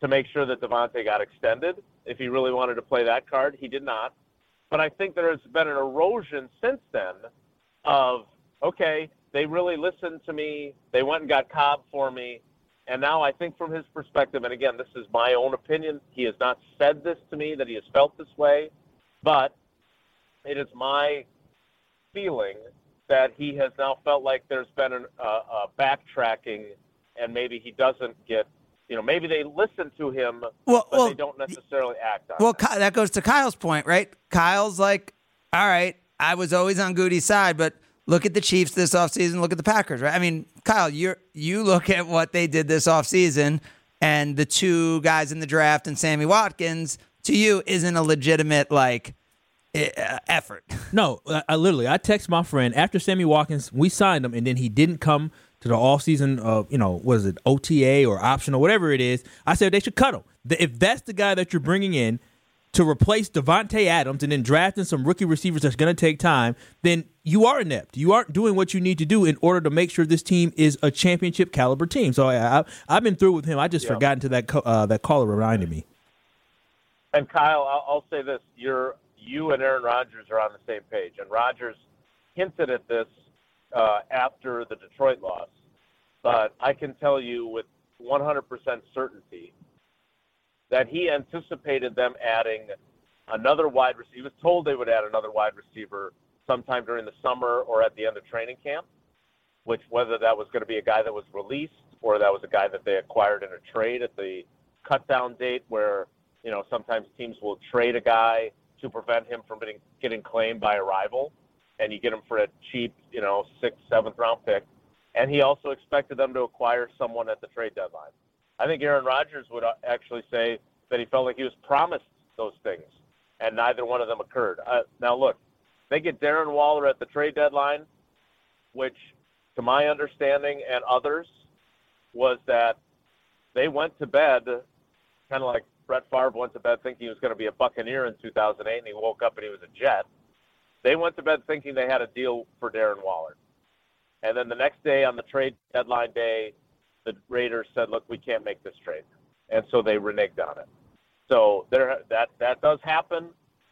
to make sure that Davante got extended. If he really wanted to play that card, he did not. But I think there has been an erosion since then of okay, they really listened to me. They went and got Cobb for me. And now I think from his perspective, and again, this is my own opinion, he has not said this to me that he has felt this way, but it is my feeling that he has now felt like there's been an, uh, uh, backtracking and maybe he doesn't get, you know, maybe they listen to him, Well- but well, they don't necessarily act on Well, it. Ky- that goes to Kyle's point, right? Kyle's like, all right, I was always on Gutey's side, but look at the Chiefs this offseason, look at the Packers, right? I mean, Kyle, you you look at what they did this offseason and the two guys in the draft and Sammy Watkins to you isn't a legitimate like effort. [LAUGHS] No, I, I literally I text my friend after Sammy Watkins, we signed him, and then he didn't come to the off season of you know was it OTA or optional whatever it is. I said they should cut him. The- If that's the guy that you're bringing in, to replace Davante Adams and then drafting some rookie receivers that's going to take time, then you are inept. You aren't doing what you need to do in order to make sure this team is a championship caliber team. So I, I, I've been through with him. I just Yeah. forgot until that co- uh, that caller reminded me. And Kyle, I'll, I'll say this: you're you and Aaron Rodgers are on the same page, and Rodgers hinted at this uh, after the Detroit loss. But I can tell you with 100% certainty that he anticipated them adding another wide receiver. He was told they would add another wide receiver sometime during the summer or at the end of training camp. Which whether that was going to be a guy that was released or that was a guy that they acquired in a trade at the cut down date where you know, sometimes teams will trade a guy to prevent him from getting, getting claimed by a rival, and you get him for a cheap, you know, sixth, seventh round pick. And he also expected them to acquire someone at the trade deadline. I think Aaron Rodgers would uh, actually say that he felt like he was promised those things, and neither one of them occurred. Uh, now, look, they get Darren Waller at the trade deadline, which, to my understanding and others, was that they went to bed kind of like Brett Favre went to bed thinking he was going to be a Buccaneer in 2008, and he woke up and he was a Jet. They went to bed thinking they had a deal for Darren Waller. And then the next day on the trade deadline day, the Raiders said, "Look, we can't make this trade," and so they reneged on it. So there, that that does happen.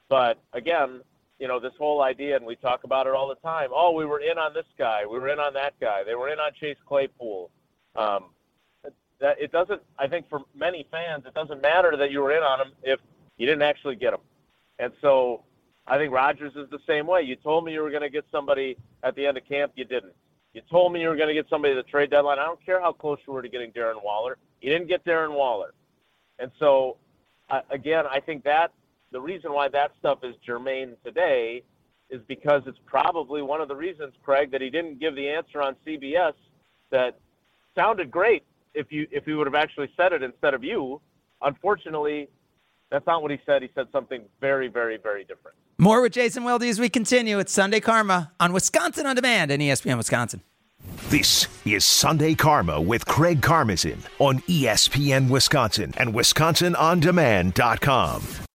But again, you know, this whole idea, and we talk about it all the time. Oh, we were in on this guy, we were in on that guy, they were in on Chase Claypool. Um, that it doesn't. I think for many fans, it doesn't matter that you were in on him if you didn't actually get him. And so, I think Rodgers is the same way. You told me you were going to get somebody at the end of camp, you didn't. You told me you were going to get somebody at the trade deadline. I don't care how close you were to getting Darren Waller. You didn't get Darren Waller. And so, uh, again, I think that the reason why that stuff is germane today is because it's probably one of the reasons, Craig, that he didn't give the answer on CBS that sounded great if you if he would have actually said it instead of you. Unfortunately, that's not what he said. He said something very, very, very different. More with Jason Wilde as we continue. It's Sunday Karma on Wisconsin on Demand and ESPN Wisconsin. This is Sunday Karma with Craig Karmazin on ESPN Wisconsin and WisconsinOnDemand.com.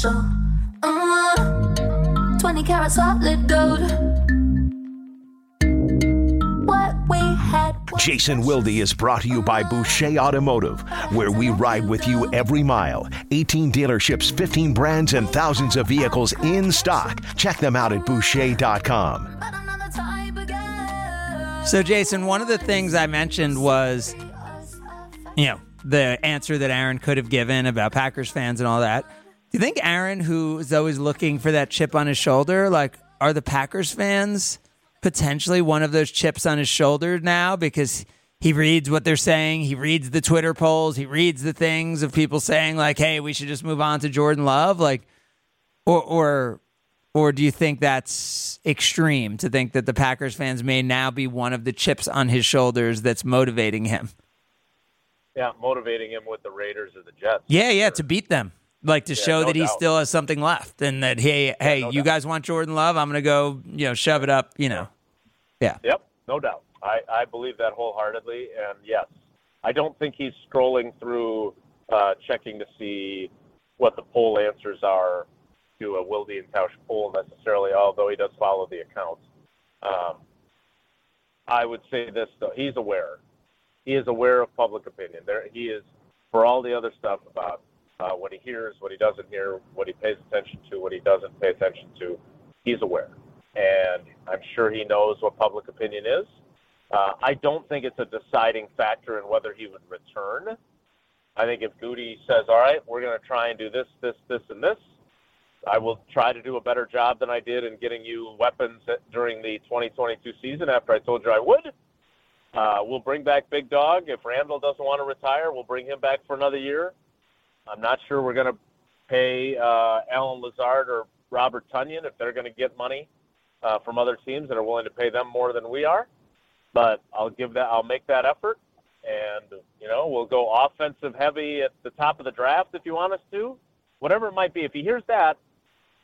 special. Uh, 20 karat solid gold. What we had. Jason Wilde is brought to you by Boucher Automotive, where we ride with you every mile. 18 dealerships, 15 brands, and thousands of vehicles in stock. Check them out at Boucher.com. but another type of girl. So, Jason, one of the things I mentioned was, you know, the answer that Aaron could have given about Packers fans and all that. Do you think Aaron, who is always looking for that chip on his shoulder, like, are the Packers fans potentially one of those chips on his shoulder now because he reads what they're saying, he reads the Twitter polls, he reads the things of people saying like, "Hey, we should just move on to Jordan Love," like, or or or do you think that's extreme to think that the Packers fans may now be one of the chips on his shoulders that's motivating him? Yeah, motivating him with the Raiders or the Jets. Yeah, yeah, to beat them. Like to show no that he doubt. still has something left and that hey, hey, no you doubt. guys want Jordan Love? I'm going to go, you know, shove it up, you know. Yeah. Yep, no doubt. I, I believe that wholeheartedly. And yes, I don't think he's scrolling through uh, checking to see what the poll answers are to a Wilde and Tausch poll necessarily, although he does follow the account. Um, I would say this, though. He's aware. He is aware of public opinion. There, he is, for all the other stuff about uh, what he hears, what he doesn't hear, what he pays attention to, what he doesn't pay attention to, he's aware. And I'm sure he knows what public opinion is. Uh, I don't think it's a deciding factor in whether he would return. I think if Gutey says, all right, we're going to try and do this, this, this, and this, I will try to do a better job than I did in getting you weapons during the 2022 season after I told you I would. Uh, we'll bring back Big Dog. If Randall doesn't want to retire, we'll bring him back for another year. I'm not sure we're going to pay uh, Allen Lazard or Robert Tonyan if they're going to get money uh, from other teams that are willing to pay them more than we are. But I'll give that. I'll make that effort, and you know we'll go offensive heavy at the top of the draft if you want us to, whatever it might be. If he hears that,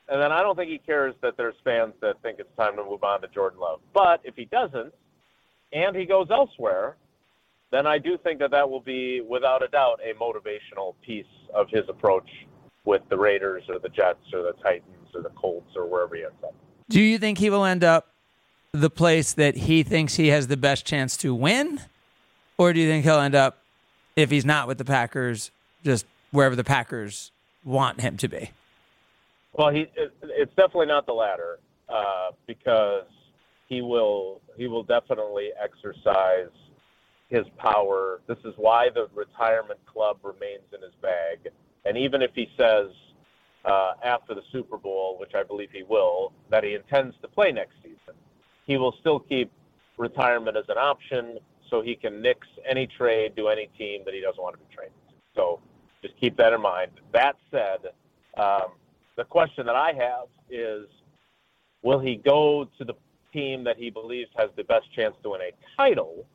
and then I don't think he cares that there's fans that think it's time to move on to Jordan Love. But if he doesn't, and he goes elsewhere, then I do think that that will be, without a doubt, a motivational piece of his approach with the Raiders or the Jets or the Titans or the Colts or wherever he ends up. Do you think he will end up the place that he thinks he has the best chance to win? Or do you think he'll end up, if he's not with the Packers, just wherever the Packers want him to be? Well, he it's definitely not the latter uh, because he will he will definitely exercise his power. This is why the retirement club remains in his bag. And even if he says uh, after the Super Bowl, which I believe he will, that he intends to play next season, he will still keep retirement as an option so he can nix any trade to any team that he doesn't want to be traded to. So just keep that in mind. That said, um, the question that I have is will he go to the team that he believes has the best chance to win a title,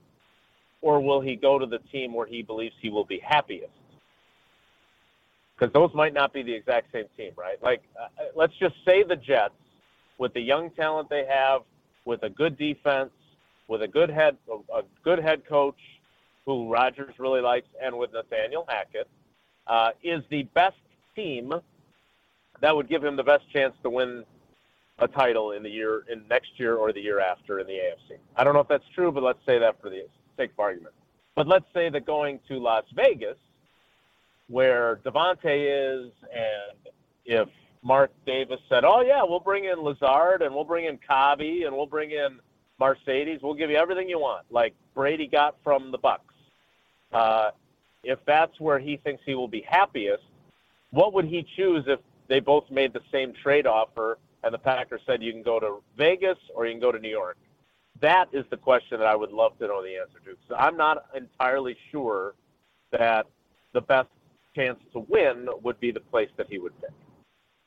or will he go to the team where he believes he will be happiest? Because those might not be the exact same team, right? Like, uh, let's just say the Jets, with the young talent they have, with a good defense, with a good head, a good head coach who Rodgers really likes, and with Nathaniel Hackett, uh, is the best team that would give him the best chance to win a title in the year in next year or the year after in the AFC. I don't know if that's true, but let's say that for the sake of argument. But let's say that going to Las Vegas, where Davante is, and if Mark Davis said, "Oh yeah, we'll bring in Lazard and we'll bring in Cobby and we'll bring in Marcedes, we'll give you everything you want," like Brady got from the Bucks. Uh, if that's where he thinks he will be happiest, what would he choose if they both made the same trade offer and the Packers said you can go to Vegas or you can go to New York? That is the question that I would love to know the answer to. So I'm not entirely sure that the best chance to win would be the place that he would pick.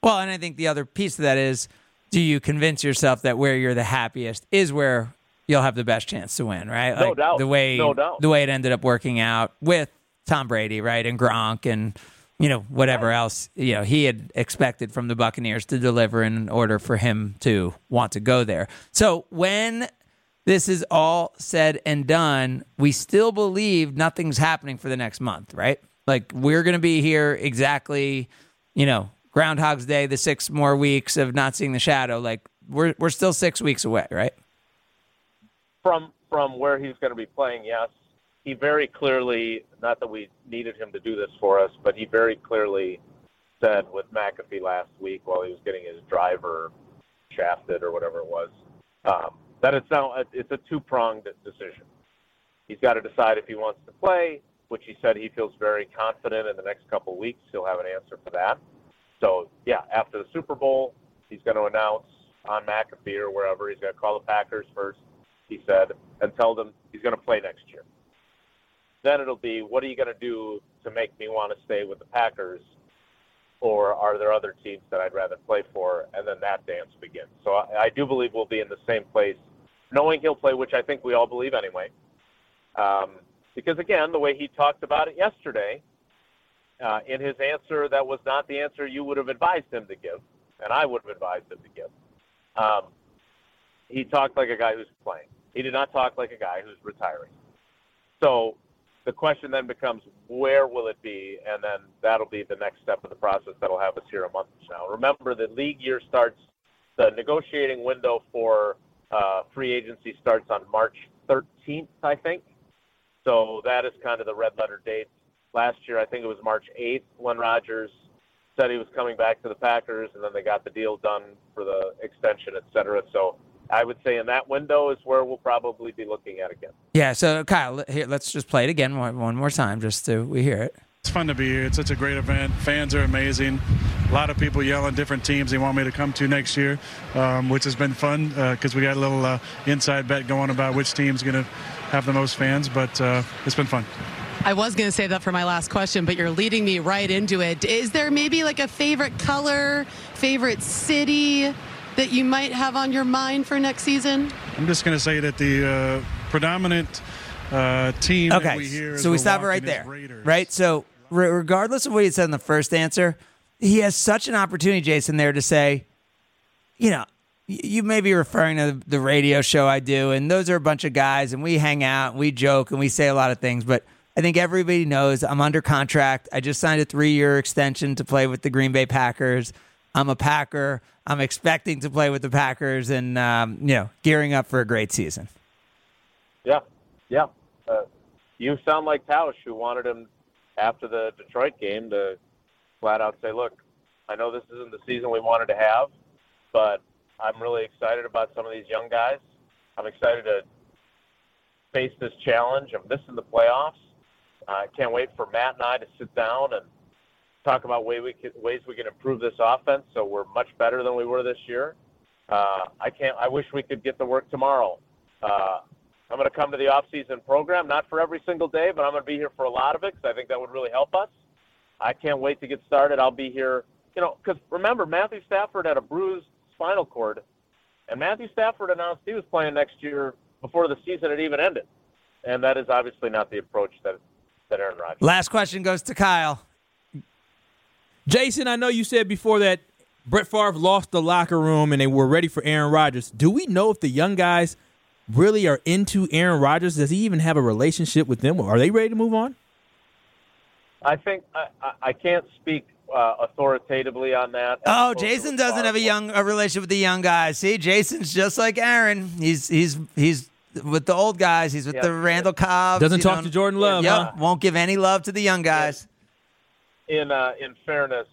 Well, and I think the other piece of that is do you convince yourself that where you're the happiest is where you'll have the best chance to win, right? No doubt. The way No doubt. the way it ended up working out with Tom Brady, right? And Gronk and you know whatever else, you know, he had expected from the Buccaneers to deliver in order for him to want to go there. So, when this is all said and done, we still believe nothing's happening for the next month, right? Like we're going to be here exactly, you know, Groundhog's Day, the six more weeks of not seeing the shadow. Like we're we're still six weeks away, right? From from where he's going to be playing, yes. He very clearly, not that we needed him to do this for us, but he very clearly said with McAfee last week while he was getting his driver shafted or whatever it was, um, that it's now it's a two pronged decision. He's got to decide if he wants to play, which he said he feels very confident in the next couple of weeks he'll have an answer for that. So yeah, after the Super Bowl, he's going to announce on McAfee or wherever he's going to call the Packers first. He said and tell them he's going to play next year. Then it'll be what are you going to do to make me want to stay with the Packers, or are there other teams that I'd rather play for? And then that dance begins. So I, I do believe we'll be in the same place, knowing he'll play, which I think we all believe anyway. Um, because again, the way he talked about it yesterday, uh, in his answer, that was not the answer you would have advised him to give, and I would have advised him to give. Um, he talked like a guy who's playing. He did not talk like a guy who's retiring. So the question then becomes, where will it be? And then that'll be the next step of the process that'll have us here a month from now. Remember, the league year starts, the negotiating window for uh, free agency starts on March 13th, I think. So that is kind of the red letter date. Last year, I think it was March 8th when Rodgers said he was coming back to the Packers, and then they got the deal done for the extension, et cetera. So I would say in that window is where we'll probably be looking at again. Yeah. So Kyle, here, let's just play it again one, one more time, just so we hear it. It's fun to be here. It's such a great event. Fans are amazing. A lot of people yelling different teams they want me to come to next year, um, which has been fun because we got a little uh, inside bet going about which team's going to have the most fans. But uh, it's been fun. I was going to say that for my last question, but you're leading me right into it. Is there maybe like a favorite color, favorite city that you might have on your mind for next season? I'm just going to say that the uh, predominant uh, team that we hear Okay, so we we're stop it right there. Raiders. Right. So re- regardless of what you said in the first answer, he has such an opportunity, Jason, there to say you know, you may be referring to the radio show I do, and those are a bunch of guys, and we hang out, and we joke, and we say a lot of things. But I think everybody knows I'm under contract. I just signed a three year extension to play with the Green Bay Packers. I'm a Packer. I'm expecting to play with the Packers, and um, you know, gearing up for a great season. Yeah, yeah. Uh, you sound like Tausch, who wanted him after the Detroit game to flat out say, "Look, I know this isn't the season we wanted to have, but I'm really excited about some of these young guys. I'm excited to face this challenge of missing the playoffs. I can't wait for Matt and I to sit down and talk about way we can, ways we can improve this offense so we're much better than we were this year. Uh, I can't. I wish we could get to work tomorrow. Uh, I'm going to come to the off-season program, not for every single day, but I'm going to be here for a lot of it because I think that would really help us. I can't wait to get started. I'll be here, you know, because remember, Matthew Stafford had a bruised spinal cord, and Matthew Stafford announced he was playing next year before the season had even ended, and that is obviously not the approach that that Aaron Rodgers. Last question goes to Kyle. Jason, I know you said before that Brett Favre lost the locker room and they were ready for Aaron Rodgers. Do we know if the young guys really are into Aaron Rodgers? Does he even have a relationship with them? Are they ready to move on? I think I, I, I can't speak uh, authoritatively on that. Oh, As opposed to Jason doesn't have a young a relationship with the young guys. See, Jason's just like Aaron. He's he's he's with the old guys. He's with Yeah. the Randall Cobb. Doesn't talk to Jordan Love, Yep, huh? won't give any love to the young guys. in uh, in fairness,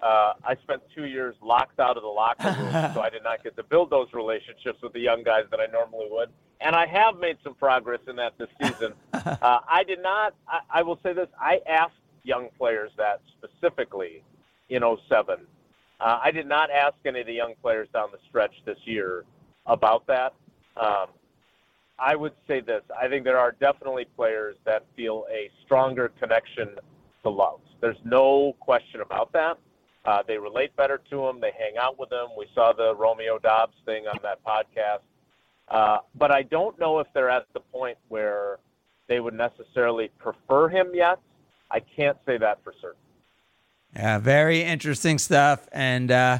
uh, I spent two years locked out of the locker room, [LAUGHS] so I did not get to build those relationships with the young guys that I normally would. And I have made some progress in that this season. [LAUGHS] uh, I did not. I, I will say this: I asked young players that specifically in 07. Uh, I did not ask any of the young players down the stretch this year about that. Um, I would say this: I think there are definitely players that feel a stronger connection to Love. There's no question about that. Uh, they relate better to him. They hang out with him. We saw the Romeo Doubs thing on that podcast. Uh, but I don't know if they're at the point where they would necessarily prefer him yet. I can't say that for certain. Yeah, very interesting stuff, and uh,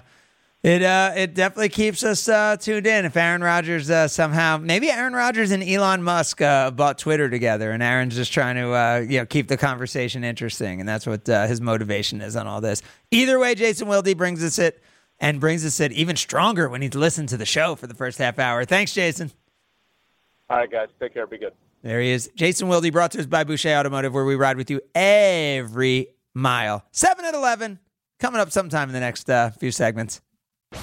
it uh, it definitely keeps us uh, tuned in. If Aaron Rodgers uh, somehow, maybe Aaron Rodgers and Elon Musk uh, bought Twitter together, and Aaron's just trying to uh, you know keep the conversation interesting, and that's what uh, his motivation is on all this. Either way, Jason Wilde brings us it, and brings us it even stronger when he's listened to the show for the first half hour. Thanks, Jason. All right, guys, take care. Be good. There he is. Jason Wilde brought to us by Boucher Automotive, where we ride with you every mile. 7 at 11, coming up sometime in the next uh, few segments.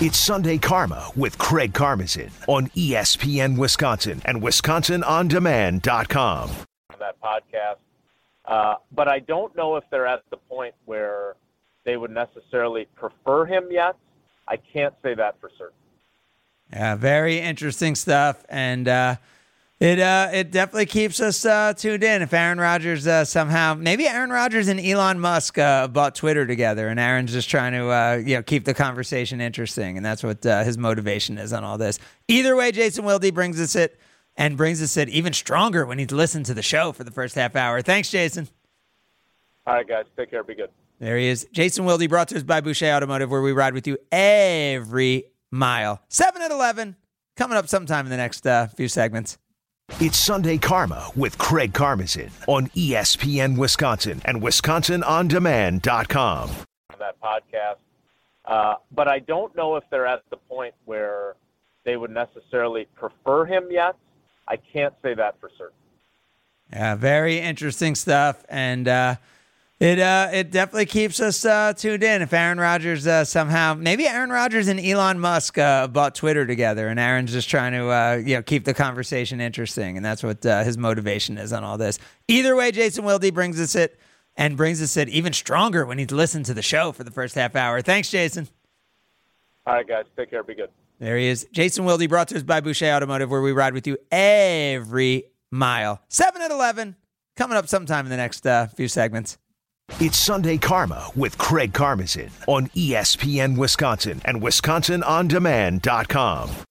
It's Sunday Karma with Craig Karmazin on ESPN Wisconsin and WisconsinOnDemand.com. on that podcast. Uh, but I don't know if they're at the point where they would necessarily prefer him yet. I can't say that for certain. Yeah, very interesting stuff, and uh, it uh, it definitely keeps us uh, tuned in. If Aaron Rodgers uh, somehow, maybe Aaron Rodgers and Elon Musk uh, bought Twitter together, and Aaron's just trying to uh, you know keep the conversation interesting, and that's what uh, his motivation is on all this. Either way, Jason Wilde brings us it, and brings us it even stronger when he's listened to the show for the first half hour. Thanks, Jason. All right, guys, take care. Be good. There he is. Jason Wilde brought to us by Boucher Automotive, where we ride with you every mile. 7 at 11, coming up sometime in the next uh, few segments. It's Sunday Karma with Craig Karmazin on ESPN Wisconsin and WisconsinOnDemand.com. on that podcast. Uh, but I don't know if they're at the point where they would necessarily prefer him yet. I can't say that for certain. Yeah, very interesting stuff, and uh, it uh, it definitely keeps us uh, tuned in. If Aaron Rodgers uh, somehow, maybe Aaron Rodgers and Elon Musk uh, bought Twitter together, and Aaron's just trying to uh, you know keep the conversation interesting, and that's what uh, his motivation is on all this. Either way, Jason Wilde brings us it, and brings us it even stronger when he's listened to the show for the first half hour. Thanks, Jason. All right, guys, take care. Be good. There he is. Jason Wilde brought to us by Boucher Automotive, where we ride with you every mile. 7 at 11, coming up sometime in the next uh, few segments. It's Sunday Karma with Craig Karmazin on ESPN Wisconsin and WisconsinOnDemand.com.